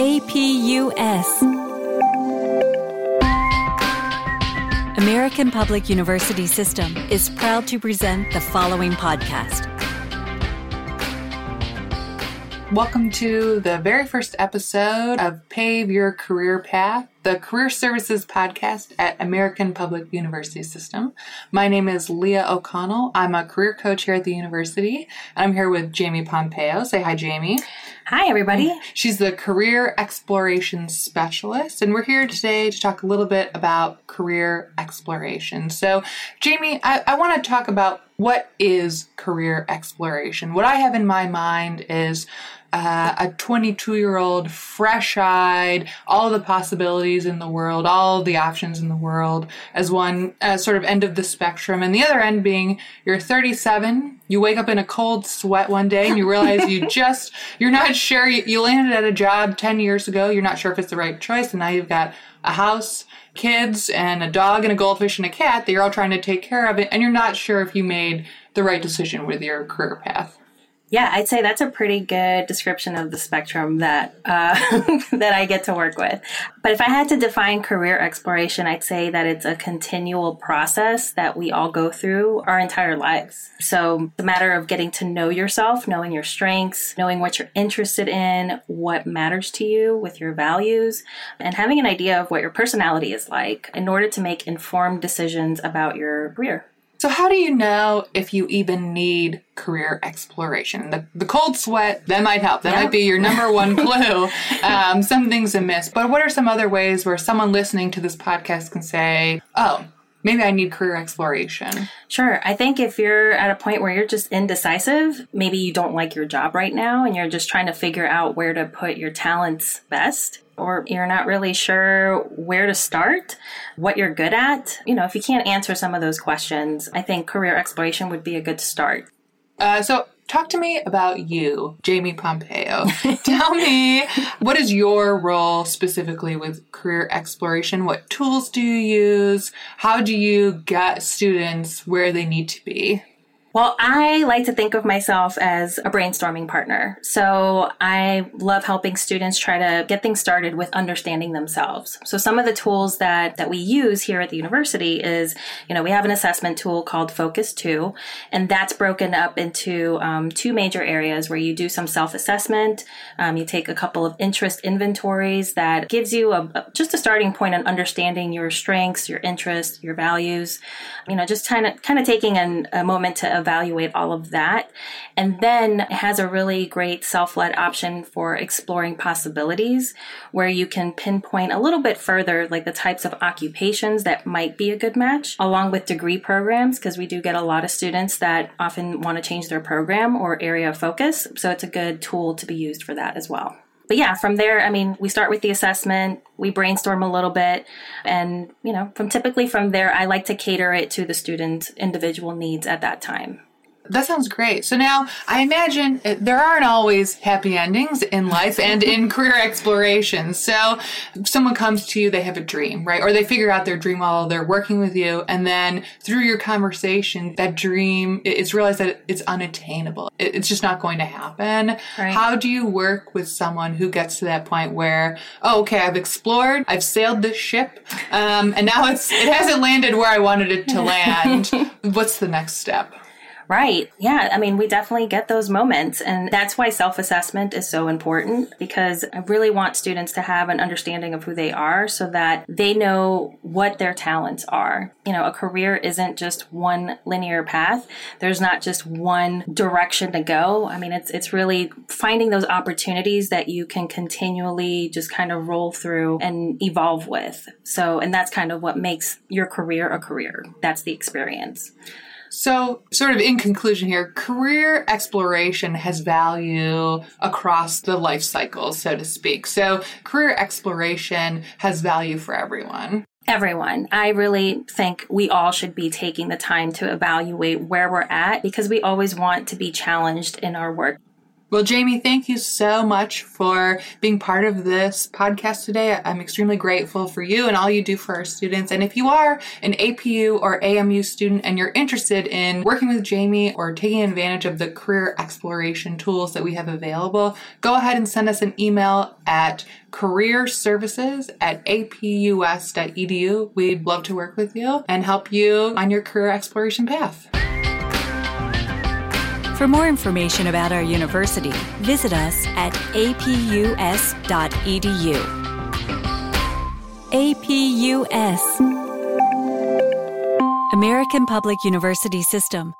APUS. American Public University System is proud to present the following podcast. Welcome to the very first episode of Pave Your Career Path, the Career Services podcast at American Public University System. My name is Leah O'Connell. I'm a career coach here at the university. I'm here with Jamie Pompeo. Say hi, Jamie. Hi, everybody. She's the Career Exploration Specialist, and we're here today to talk a little bit about career exploration. So, Jamie, I, I want to talk about what is career exploration. What I have in my mind is uh, a 22 year old, fresh eyed, all the possibilities in the world, all the options in the world, as one uh, sort of end of the spectrum. And the other end being you're 37, you wake up in a cold sweat one day and you realize you just, you're not sure, you, you landed at a job 10 years ago, you're not sure if it's the right choice, and now you've got a house, kids, and a dog, and a goldfish, and a cat that you're all trying to take care of, it, and you're not sure if you made the right decision with your career path. Yeah, I'd say that's a pretty good description of the spectrum that uh, that I get to work with. But if I had to define career exploration, I'd say that it's a continual process that we all go through our entire lives. So the matter of getting to know yourself, knowing your strengths, knowing what you're interested in, what matters to you with your values, and having an idea of what your personality is like in order to make informed decisions about your career. So, how do you know if you even need career exploration? The, the cold sweat, that might help. That yeah. might be your number one clue. um, some things amiss. But what are some other ways where someone listening to this podcast can say, oh, maybe I need career exploration? Sure. I think if you're at a point where you're just indecisive, maybe you don't like your job right now and you're just trying to figure out where to put your talents best, or you're not really sure where to start, what you're good at, you know, if you can't answer some of those questions, I think career exploration would be a good start. Uh, so, talk to me about you, Jamie Pompeo. Tell me, what is your role specifically with career exploration? What tools do you use? How do you get students where they need to be? Well, I like to think of myself as a brainstorming partner. So I love helping students try to get things started with understanding themselves. So some of the tools that, that we use here at the university is, you know, we have an assessment tool called Focus 2, and that's broken up into um, two major areas where you do some self-assessment. Um, you take a couple of interest inventories that gives you a, a, just a starting point on understanding your strengths, your interests, your values. You know, just kind of kind of taking an, a moment to evaluate all of that. And then has a really great self led option for exploring possibilities where you can pinpoint a little bit further, like the types of occupations that might be a good match, along with degree programs, because we do get a lot of students that often want to change their program or area of focus. So it's a good tool to be used for that as well but yeah, from there, I mean, we start with the assessment, we brainstorm a little bit, and you know, from typically from there, I like to cater it to the student's individual needs at that time. That sounds great. So now I imagine there aren't always happy endings in life and in career exploration. So someone comes to you, they have a dream, right? Or they figure out their dream while they're working with you. And then through your conversation, that dream, it's realized that it's unattainable. It's just not going to happen. Right. How do you work with someone who gets to that point where, oh, okay, I've explored, I've sailed this ship, um, and now it's, it hasn't landed where I wanted it to land. What's the next step? Right. Yeah. I mean, we definitely get those moments. And that's why self assessment is so important because I really want students to have an understanding of who they are so that they know what their talents are. You know, a career isn't just one linear path. There's not just one direction to go. I mean, it's, it's really finding those opportunities that you can continually just kind of roll through and evolve with. So, and that's kind of what makes your career a career. That's the experience. So, sort of in conclusion here, career exploration has value across the life cycle, so to speak. So, career exploration has value for everyone. Everyone. I really think we all should be taking the time to evaluate where we're at because we always want to be challenged in our work. Well, Jamie, thank you so much for being part of this podcast today. I'm extremely grateful for you and all you do for our students. And if you are an APU or AMU student and you're interested in working with Jamie or taking advantage of the career exploration tools that we have available, go ahead and send us an email at career services at apus.edu. We'd love to work with you and help you on your career exploration path. For more information about our university, visit us at apus.edu. APUS American Public University System